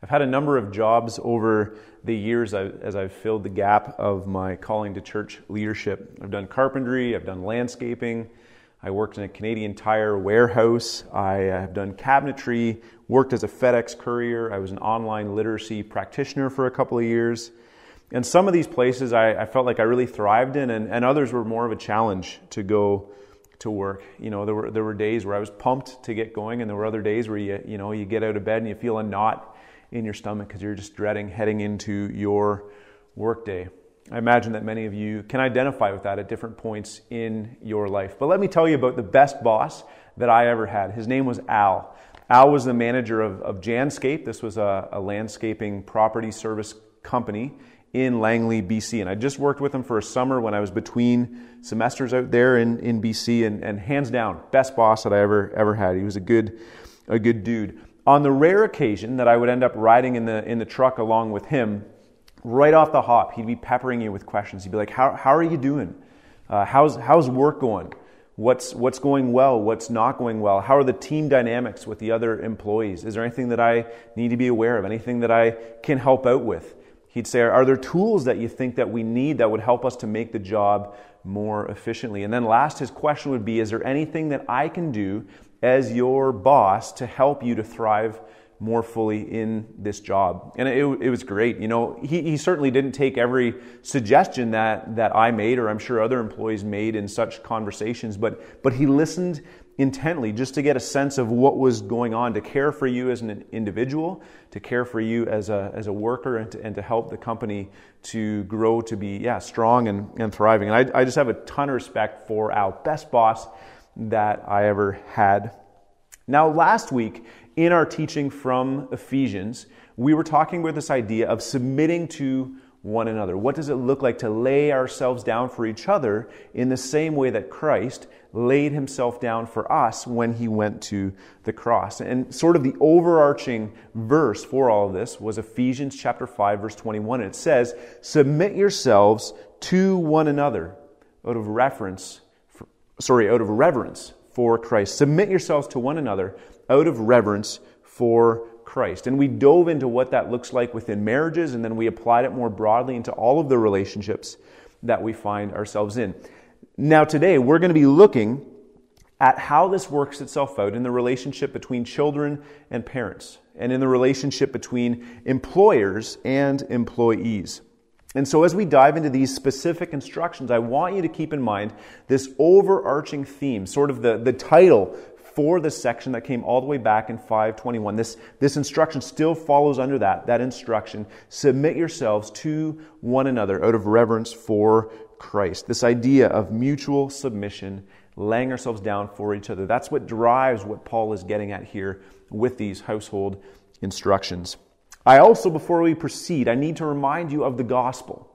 I've had a number of jobs over the years as I've filled the gap of my calling to church leadership. I've done carpentry, I've done landscaping, I worked in a Canadian Tire warehouse, I have done cabinetry, worked as a FedEx courier, I was an online literacy practitioner for a couple of years. And some of these places I, I felt like I really thrived in, and, and others were more of a challenge to go to work. You know, there were there were days where I was pumped to get going, and there were other days where you you know you get out of bed and you feel a knot in your stomach because you're just dreading heading into your workday. I imagine that many of you can identify with that at different points in your life. But let me tell you about the best boss that I ever had. His name was Al. Al was the manager of, of Janscape. This was a, a landscaping property service company in Langley, BC. And I just worked with him for a summer when I was between semesters out there in, in BC. And, and hands down, best boss that I ever ever had. He was a good a good dude. On the rare occasion that I would end up riding in the, in the truck along with him, right off the hop, he'd be peppering you with questions. He'd be like, How, how are you doing? Uh, how's, how's work going? What's, what's going well? What's not going well? How are the team dynamics with the other employees? Is there anything that I need to be aware of? Anything that I can help out with? He'd say, Are there tools that you think that we need that would help us to make the job more efficiently? And then last, his question would be, Is there anything that I can do as your boss to help you to thrive more fully in this job. And it, it was great. You know, he, he certainly didn't take every suggestion that, that I made or I'm sure other employees made in such conversations, but, but he listened intently just to get a sense of what was going on, to care for you as an individual, to care for you as a, as a worker, and to, and to help the company to grow to be, yeah, strong and, and thriving. And I, I just have a ton of respect for our best boss that I ever had. Now, last week in our teaching from Ephesians, we were talking about this idea of submitting to one another. What does it look like to lay ourselves down for each other in the same way that Christ laid himself down for us when he went to the cross? And sort of the overarching verse for all of this was Ephesians chapter 5 verse 21. And it says, "Submit yourselves to one another out of reference sorry, out of reverence for Christ. Submit yourselves to one another out of reverence for Christ. And we dove into what that looks like within marriages, and then we applied it more broadly into all of the relationships that we find ourselves in. Now, today, we're going to be looking at how this works itself out in the relationship between children and parents, and in the relationship between employers and employees. And so, as we dive into these specific instructions, I want you to keep in mind this overarching theme, sort of the, the title for this section that came all the way back in 521. This, this instruction still follows under that, that instruction. Submit yourselves to one another out of reverence for Christ. This idea of mutual submission, laying ourselves down for each other. That's what drives what Paul is getting at here with these household instructions. I also, before we proceed, I need to remind you of the gospel.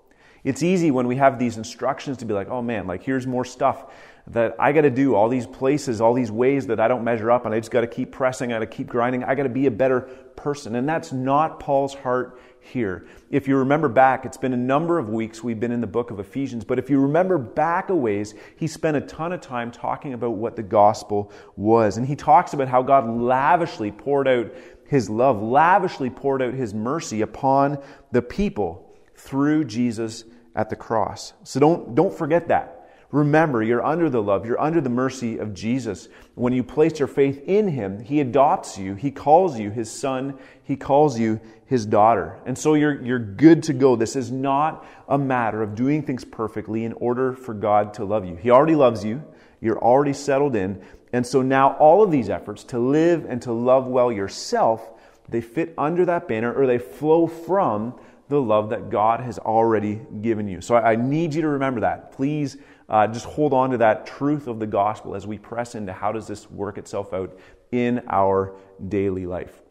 It's easy when we have these instructions to be like, oh man, like here's more stuff that I got to do, all these places, all these ways that I don't measure up, and I just got to keep pressing, I got to keep grinding, I got to be a better person. And that's not Paul's heart here. If you remember back, it's been a number of weeks we've been in the book of Ephesians, but if you remember back a ways, he spent a ton of time talking about what the gospel was. And he talks about how God lavishly poured out his love, lavishly poured out his mercy upon the people through Jesus at the cross. So don't, don't forget that. Remember, you're under the love, you're under the mercy of Jesus. When you place your faith in Him, He adopts you, He calls you His son, He calls you His daughter. And so you're, you're good to go. This is not a matter of doing things perfectly in order for God to love you. He already loves you, you're already settled in, and so now all of these efforts to live and to love well yourself, they fit under that banner or they flow from the love that God has already given you. So I need you to remember that. Please uh, just hold on to that truth of the gospel as we press into how does this work itself out in our daily life.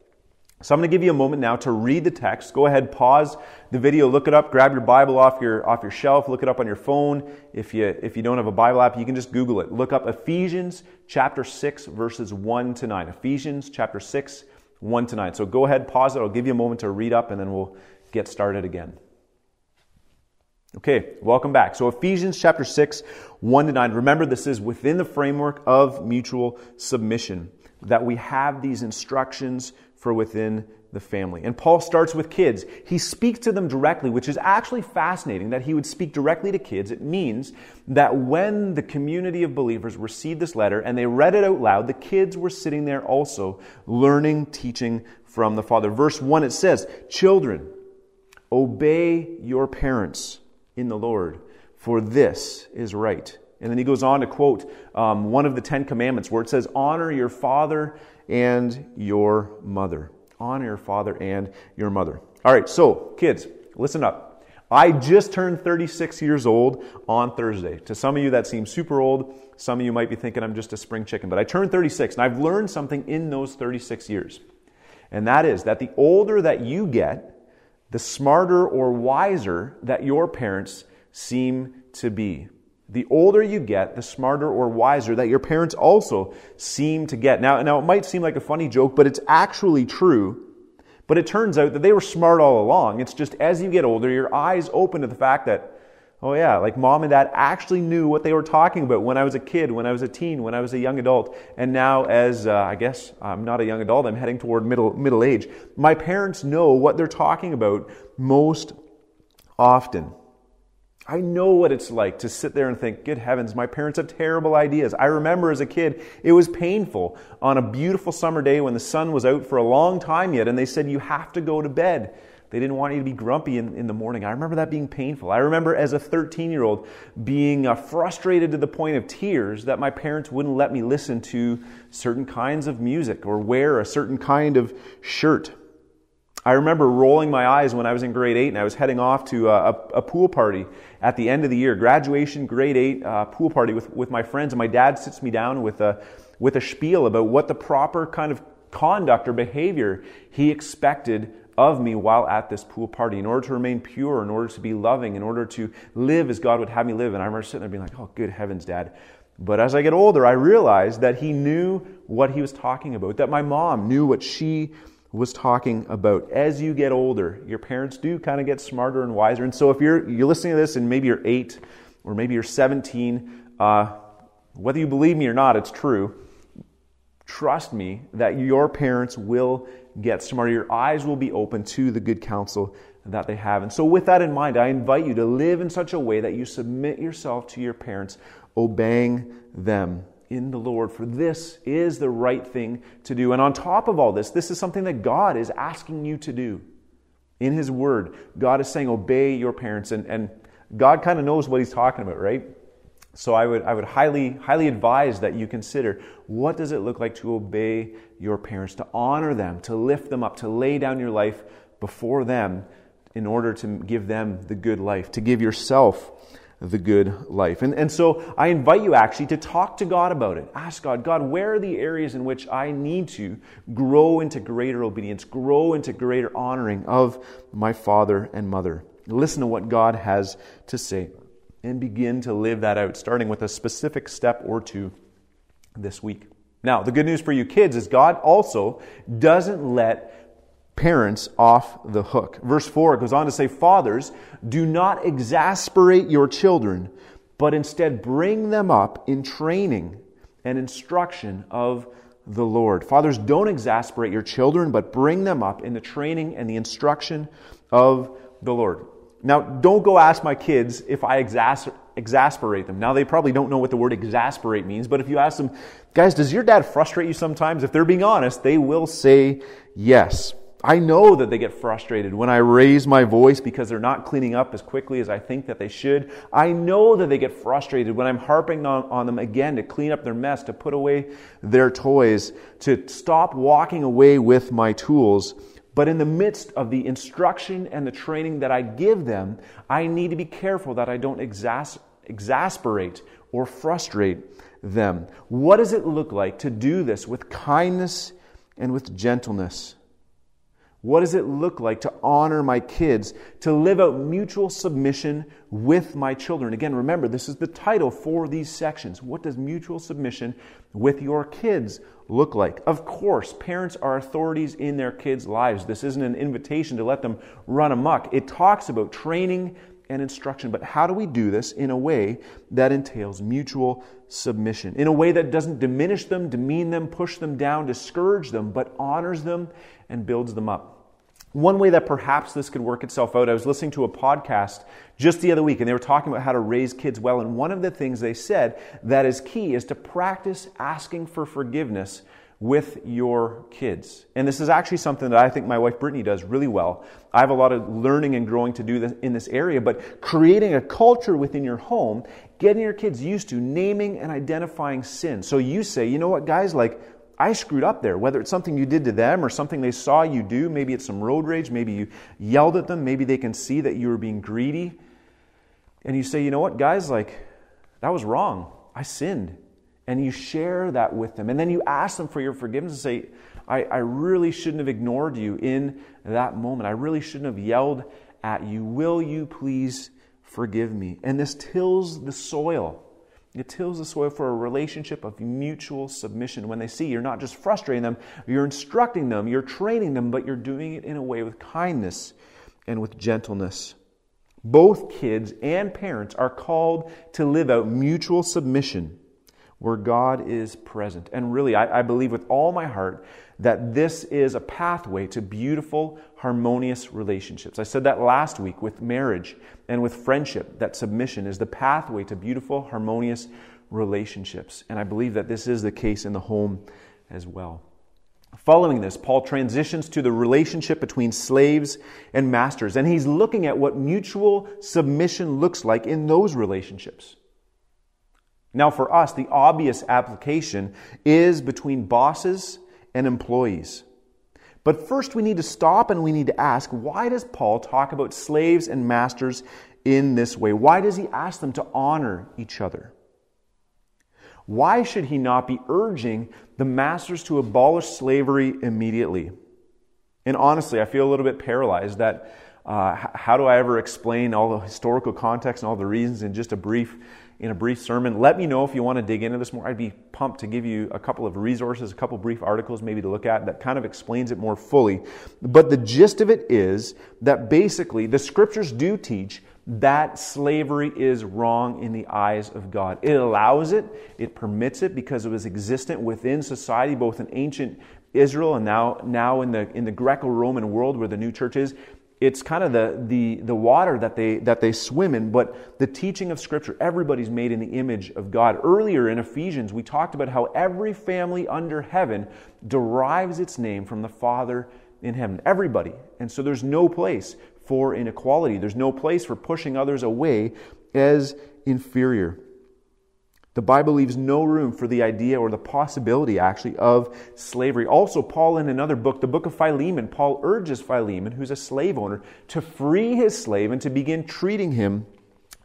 So I'm going to give you a moment now to read the text. Go ahead, pause the video, look it up, grab your Bible off your, off your shelf, look it up on your phone. If you, if you don't have a Bible app, you can just Google it. Look up Ephesians chapter 6, verses 1 to 9. Ephesians chapter 6, 1 to 9. So go ahead, pause it. I'll give you a moment to read up, and then we'll get started again. Okay, welcome back. So Ephesians chapter 6, 1 to 9. Remember, this is within the framework of mutual submission that we have these instructions for within the family. And Paul starts with kids. He speaks to them directly, which is actually fascinating that he would speak directly to kids. It means that when the community of believers received this letter and they read it out loud, the kids were sitting there also learning, teaching from the Father. Verse 1 it says, Children, obey your parents in the Lord, for this is right. And then he goes on to quote um, one of the Ten Commandments where it says, Honor your father and your mother honor your father and your mother. All right, so kids, listen up. I just turned 36 years old on Thursday. To some of you, that seems super old. Some of you might be thinking I'm just a spring chicken, but I turned 36 and I've learned something in those 36 years. And that is that the older that you get, the smarter or wiser that your parents seem to be. The older you get, the smarter or wiser that your parents also seem to get. Now, now it might seem like a funny joke, but it's actually true. But it turns out that they were smart all along. It's just as you get older, your eyes open to the fact that, oh yeah, like mom and dad actually knew what they were talking about when I was a kid, when I was a teen, when I was a young adult. And now, as uh, I guess I'm not a young adult, I'm heading toward middle, middle age. My parents know what they're talking about most often. I know what it's like to sit there and think, good heavens, my parents have terrible ideas. I remember as a kid, it was painful on a beautiful summer day when the sun was out for a long time yet, and they said, you have to go to bed. They didn't want you to be grumpy in, in the morning. I remember that being painful. I remember as a 13 year old being uh, frustrated to the point of tears that my parents wouldn't let me listen to certain kinds of music or wear a certain kind of shirt. I remember rolling my eyes when I was in grade 8 and I was heading off to a, a, a pool party at the end of the year, graduation, grade 8 uh, pool party with, with my friends. And my dad sits me down with a, with a spiel about what the proper kind of conduct or behavior he expected of me while at this pool party in order to remain pure, in order to be loving, in order to live as God would have me live. And I remember sitting there being like, oh, good heavens, Dad. But as I get older, I realized that he knew what he was talking about, that my mom knew what she was talking about. As you get older, your parents do kind of get smarter and wiser. And so if you're, you're listening to this and maybe you're eight or maybe you're 17, uh, whether you believe me or not, it's true. Trust me that your parents will get smarter. Your eyes will be open to the good counsel that they have. And so, with that in mind, I invite you to live in such a way that you submit yourself to your parents, obeying them in the Lord, for this is the right thing to do. And on top of all this, this is something that God is asking you to do. In His Word, God is saying, obey your parents. And, and God kind of knows what He's talking about, right? So I would, I would highly, highly advise that you consider what does it look like to obey your parents, to honor them, to lift them up, to lay down your life before them in order to give them the good life, to give yourself the good life. And, and so I invite you actually to talk to God about it. Ask God, God, where are the areas in which I need to grow into greater obedience, grow into greater honoring of my father and mother? Listen to what God has to say and begin to live that out, starting with a specific step or two this week. Now, the good news for you kids is God also doesn't let parents off the hook. Verse 4 goes on to say, Fathers, do not exasperate your children, but instead bring them up in training and instruction of the Lord. Fathers, don't exasperate your children, but bring them up in the training and the instruction of the Lord. Now, don't go ask my kids if I exas- exasperate them. Now, they probably don't know what the word exasperate means, but if you ask them, guys, does your dad frustrate you sometimes? If they're being honest, they will say yes. I know that they get frustrated when I raise my voice because they're not cleaning up as quickly as I think that they should. I know that they get frustrated when I'm harping on, on, them again to clean up their mess, to put away their toys, to stop walking away with my tools. But in the midst of the instruction and the training that I give them, I need to be careful that I don't exas- exasperate or frustrate them. What does it look like to do this with kindness and with gentleness? What does it look like to honor my kids, to live out mutual submission with my children? Again, remember, this is the title for these sections. What does mutual submission with your kids look like? Of course, parents are authorities in their kids' lives. This isn't an invitation to let them run amok. It talks about training and instruction. But how do we do this in a way that entails mutual submission? In a way that doesn't diminish them, demean them, push them down, discourage them, but honors them and builds them up. One way that perhaps this could work itself out, I was listening to a podcast just the other week, and they were talking about how to raise kids well. And one of the things they said that is key is to practice asking for forgiveness with your kids. And this is actually something that I think my wife Brittany does really well. I have a lot of learning and growing to do in this area, but creating a culture within your home, getting your kids used to naming and identifying sin. So you say, you know what, guys, like, I screwed up there, whether it's something you did to them or something they saw you do. Maybe it's some road rage. Maybe you yelled at them. Maybe they can see that you were being greedy. And you say, you know what, guys, like, that was wrong. I sinned and you share that with them. And then you ask them for your forgiveness and say, I, I really shouldn't have ignored you in that moment. I really shouldn't have yelled at you. Will you please forgive me? And this tills the soil. It tills the soil for a relationship of mutual submission. When they see you're not just frustrating them, you're instructing them, you're training them, but you're doing it in a way with kindness and with gentleness. Both kids and parents are called to live out mutual submission where God is present. And really, I, I, believe with all my heart that this is a pathway to beautiful, harmonious relationships. I said that last week with marriage and with friendship, that submission is the pathway to beautiful, harmonious relationships. And I believe that this is the case in the home as well. Following this, Paul transitions to the relationship between slaves and masters, and he's looking at what mutual submission looks like in those relationships. Now, for us, the obvious application is between bosses and employees. But first, we need to stop and we need to ask why does Paul talk about slaves and masters in this way? Why does he ask them to honor each other? Why should he not be urging the masters to abolish slavery immediately? And honestly, I feel a little bit paralyzed that uh, how do I ever explain all the historical context and all the reasons in just a brief in a brief sermon. Let me know if you want to dig into this more. I'd be pumped to give you a couple of resources, a couple brief articles maybe to look at that kind of explains it more fully. But the gist of it is that basically the scriptures do teach that slavery is wrong in the eyes of God. It allows it, it permits it because it was existent within society, both in ancient Israel and now, now in the, in the Greco Roman world where the new church is it's kind of the, the, the water that they, that they swim in, but the teaching of Scripture, everybody's made in the image of God. Earlier in Ephesians, we talked about how every family under heaven derives its name from the Father in heaven. Everybody. And so there's no place for inequality, there's no place for pushing others away as inferior. The Bible leaves no room for the idea or the possibility, actually, of slavery. Also, Paul, in another book, the book of Philemon, Paul urges Philemon, who's a slave owner, to free his slave and to begin treating him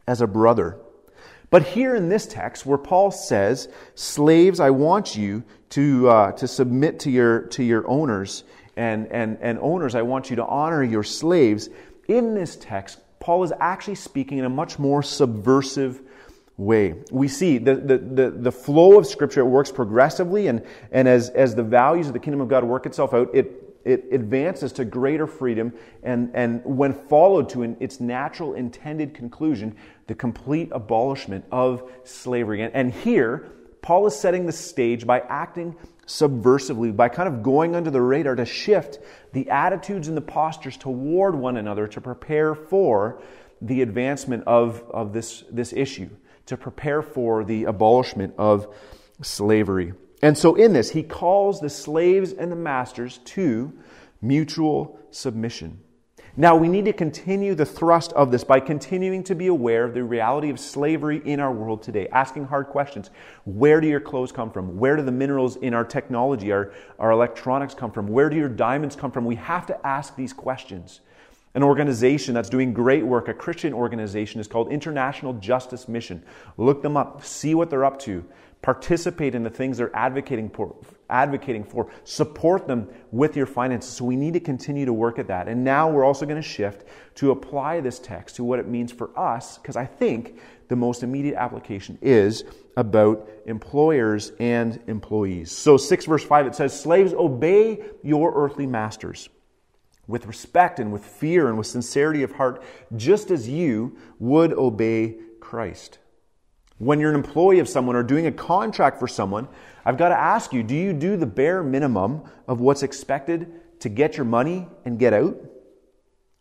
as a brother. But here in this text, where Paul says, Slaves, I want you to, uh, to submit to your, to your owners, and, and, and owners, I want you to honor your slaves. In this text, Paul is actually speaking in a much more subversive way. We see the, the, the, the, flow of Scripture, it works progressively, and, and as, as the values of the kingdom of God work itself out, it, it advances to greater freedom, and, and when followed to an, its natural intended conclusion, the complete abolishment of slavery. And, and here, Paul is setting the stage by acting subversively, by kind of going under the radar to shift the attitudes and the postures toward one another to prepare for the advancement of, of this, this issue to prepare for the abolishment of slavery. And so, in this, he calls the slaves and the masters to mutual submission. Now, we need to continue the thrust of this by continuing to be aware of the reality of slavery in our world today, asking hard questions. Where do your clothes come from? Where do the minerals in our technology, our, our electronics come from? Where do your diamonds come from? We have to ask these questions. An organization that's doing great work, a Christian organization, is called International Justice Mission. Look them up, see what they're up to, participate in the things they're advocating for, advocating for, support them with your finances. So we need to continue to work at that. And now we're also going to shift to apply this text to what it means for us, because I think the most immediate application is about employers and employees. So 6 verse 5 it says, Slaves, obey your earthly masters with respect and with fear and with sincerity of heart, just as you would obey Christ. When you're an employee of someone or doing a contract for someone, I've got to ask you do you do the bare minimum of what's expected to get your money and get out?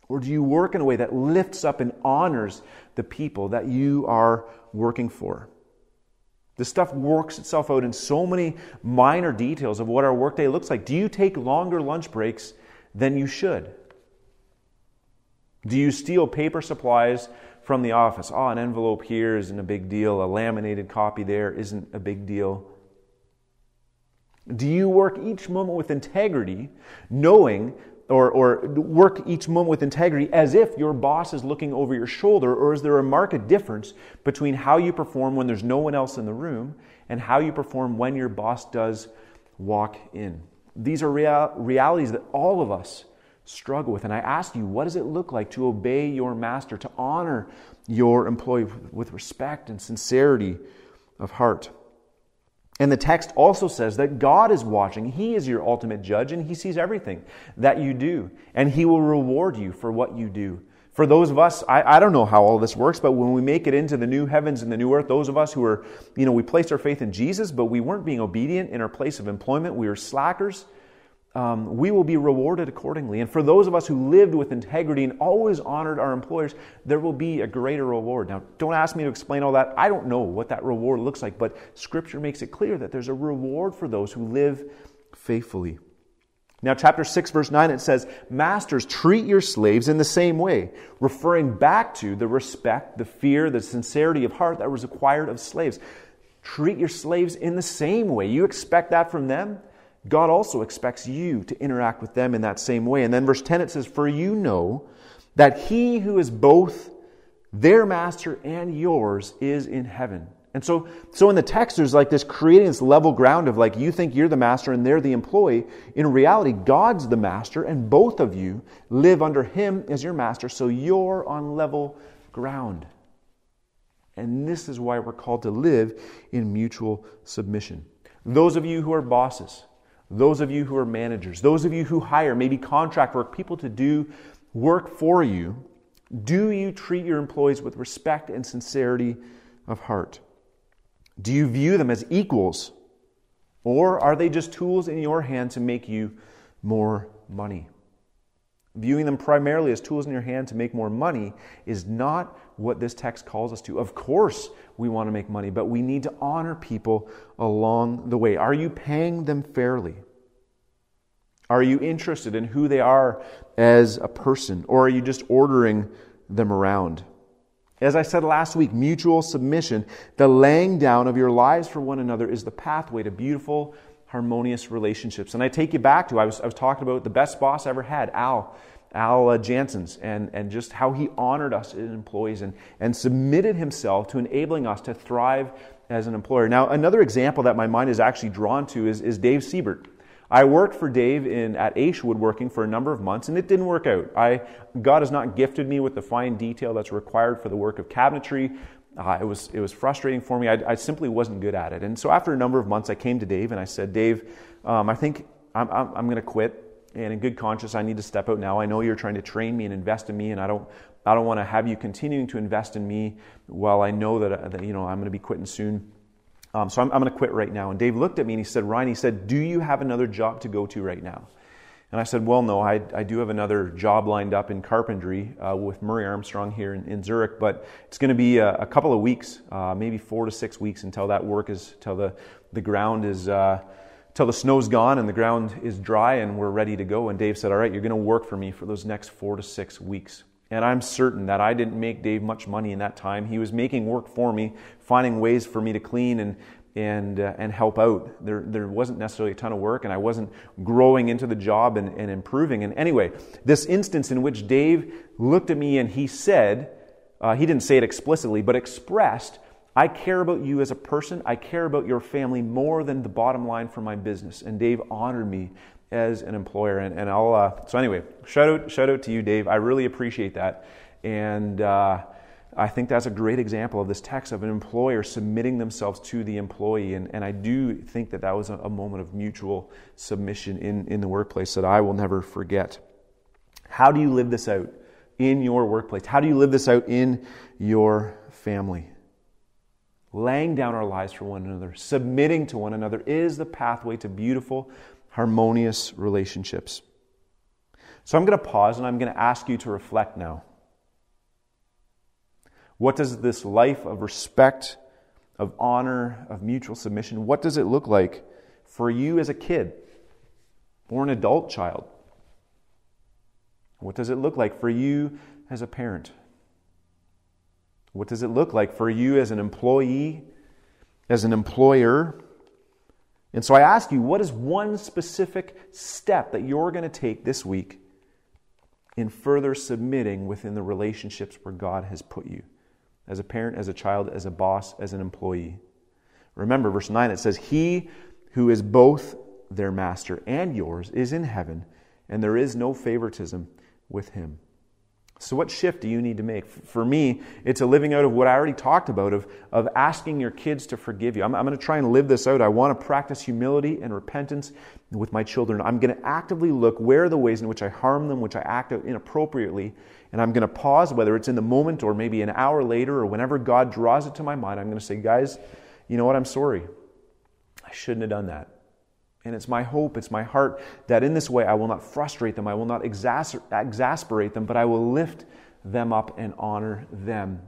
Or do you work in a way that lifts up and honors the people that you are working for? This stuff works itself out in so many minor details of what our workday looks like. Do you take longer lunch breaks than you should? Do you steal paper supplies from the office? Oh, an envelope here isn't a big deal. A laminated copy there isn't a big deal. Do you work each moment with integrity, knowing or, or work each moment with integrity as if your boss is looking over your shoulder? Or is there a marked difference between how you perform when there's no one else in the room and how you perform when your boss does walk in? These are real, realities that all of us struggle with. And I ask you, what does it look like to obey your master, to honor your employee with respect and sincerity of heart? And the text also says that God is watching. He is your ultimate judge, and He sees everything that you do, and He will reward you for what you do. For those of us, I, I don't know how all this works, but when we make it into the new heavens and the new earth, those of us who are, you know, we placed our faith in Jesus, but we weren't being obedient in our place of employment, we were slackers um, we will be rewarded accordingly. And for those of us who lived with integrity and always honored our employers, there will be a greater reward. Now, don't ask me to explain all that. I don't know what that reward looks like, but Scripture makes it clear that there's a reward for those who live faithfully. Now, chapter 6, verse 9, it says, Masters, treat your slaves in the same way, referring back to the respect, the fear, the sincerity of heart that was acquired of slaves. Treat your slaves in the same way. You expect that from them? God also expects you to interact with them in that same way. And then verse 10 it says, For you know that he who is both their master and yours is in heaven. And so, so in the text, there's like this creating this level ground of like you think you're the master and they're the employee. In reality, God's the master, and both of you live under him as your master, so you're on level ground. And this is why we're called to live in mutual submission. Those of you who are bosses, those of you who are managers, those of you who hire maybe contract work, people to do work for you, do you treat your employees with respect and sincerity of heart? Do you view them as equals? Or are they just tools in your hand to make you more money? Viewing them primarily as tools in your hand to make more money is not what this text calls us to. Of course, we want to make money, but we need to honor people along the way. Are you paying them fairly? Are you interested in who they are as a person, or are you just ordering them around? As I said last week, mutual submission, the laying down of your lives for one another, is the pathway to beautiful, harmonious relationships. And I take you back to, I was, I was talking about the best boss I ever had, Al. Al uh, and, and just how he honored us as employees and, and submitted himself to enabling us to thrive as an employer. Now, another example that my mind is actually drawn to is, is Dave Siebert. I worked for Dave in, at Aish Woodworking for a number of months, and it didn't work out. I, God has not gifted me with the fine detail that's required for the work of cabinetry. Uh, it, was, it was frustrating for me. I, I, simply wasn't good at it. And so after a number of months, I came to Dave and I said, Dave, um, I think I'm, I'm, I'm going to quit and in good conscience, I need to step out now. I know you're trying to train me and invest in me, and I don't, I don't want to have you continuing to invest in me while I know that, uh, that you know I'm going to be quitting soon. Um, so I'm, I'm going to quit right now. And Dave looked at me and he said, Ryan, he said, do you have another job to go to right now? And I said, well, no, I, I do have another job lined up in carpentry uh, with Murray Armstrong here in, in Zurich, but it's going to be a, a couple of weeks, uh, maybe four to six weeks until that work is, until the, the ground is, uh, the snow's gone and the ground is dry and we're ready to go. And Dave said, All right, you're going to work for me for those next four to six weeks. And I'm certain that I didn't make Dave much money in that time. He was making work for me, finding ways for me to clean and, and, uh, and help out. There, there wasn't necessarily a ton of work, and I wasn't growing into the job and, and improving. And anyway, this instance in which Dave looked at me and he said, uh, he didn't say it explicitly, but expressed I care about you as a person. I care about your family more than the bottom line for my business. And Dave honored me as an employer. And, and I'll, uh, so anyway, shout out, shout out to you, Dave. I really appreciate that. And uh, I think that's a great example of this text of an employer submitting themselves to the employee. And, and I do think that that was a, a moment of mutual submission in, in the workplace that I will never forget. How do you live this out in your workplace? How do you live this out in your family? Laying down our lives for one another, submitting to one another is the pathway to beautiful, harmonious relationships. So I'm going to pause and I'm going to ask you to reflect now. What does this life of respect, of honor, of mutual submission, what does it look like for you as a kid or an adult child? What does it look like for you as a parent? What does it look like for you as an employee, as an employer? And so I ask you, what is one specific step that you're going to take this week in further submitting within the relationships where God has put you? As a parent, as a child, as a boss, as an employee. Remember, verse 9, it says, He who is both their master and yours is in heaven, and there is no favoritism with him. So, what shift do you need to make? For me, it's a living out of what I already talked about of, of asking your kids to forgive you. I'm, I'm going to try and live this out. I want to practice humility and repentance with my children. I'm going to actively look where are the ways in which I harm them, which I act out inappropriately, and I'm going to pause, whether it's in the moment or maybe an hour later or whenever God draws it to my mind. I'm going to say, guys, you know what? I'm sorry. I shouldn't have done that. And it's my hope, it's my heart that in this way I will not frustrate them, I will not exas- exasperate them, but I will lift them up and honor them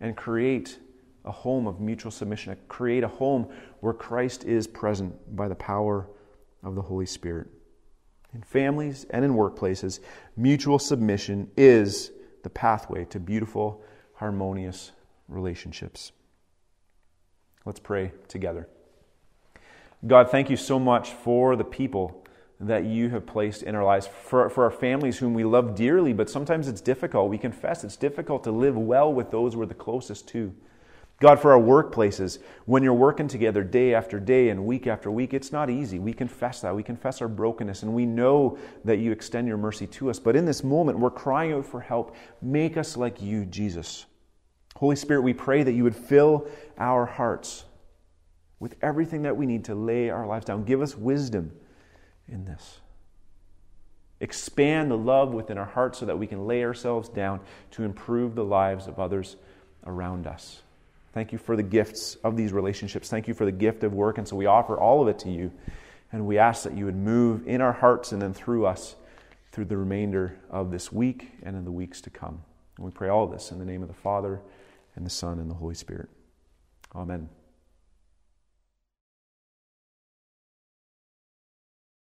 and create a home of mutual submission, create a home where Christ is present by the power of the Holy Spirit. In families and in workplaces, mutual submission is the pathway to beautiful, harmonious relationships. Let's pray together. God, thank you so much for the people that you have placed in our lives, for, for our families whom we love dearly, but sometimes it's difficult. We confess it's difficult to live well with those we're the closest to. God, for our workplaces, when you're working together day after day and week after week, it's not easy. We confess that. We confess our brokenness, and we know that you extend your mercy to us. But in this moment, we're crying out for help. Make us like you, Jesus. Holy Spirit, we pray that you would fill our hearts with everything that we need to lay our lives down. Give us wisdom in this. Expand the love within our hearts so that we can lay ourselves down to improve the lives of others around us. Thank you for the gifts of these relationships. Thank you for the gift of work. And so we offer all of it to you. And we ask that you would move in our hearts and then through us through the remainder of this week and in the weeks to come. And we pray all this in the name of the Father, and the Son, and the Holy Spirit. Amen.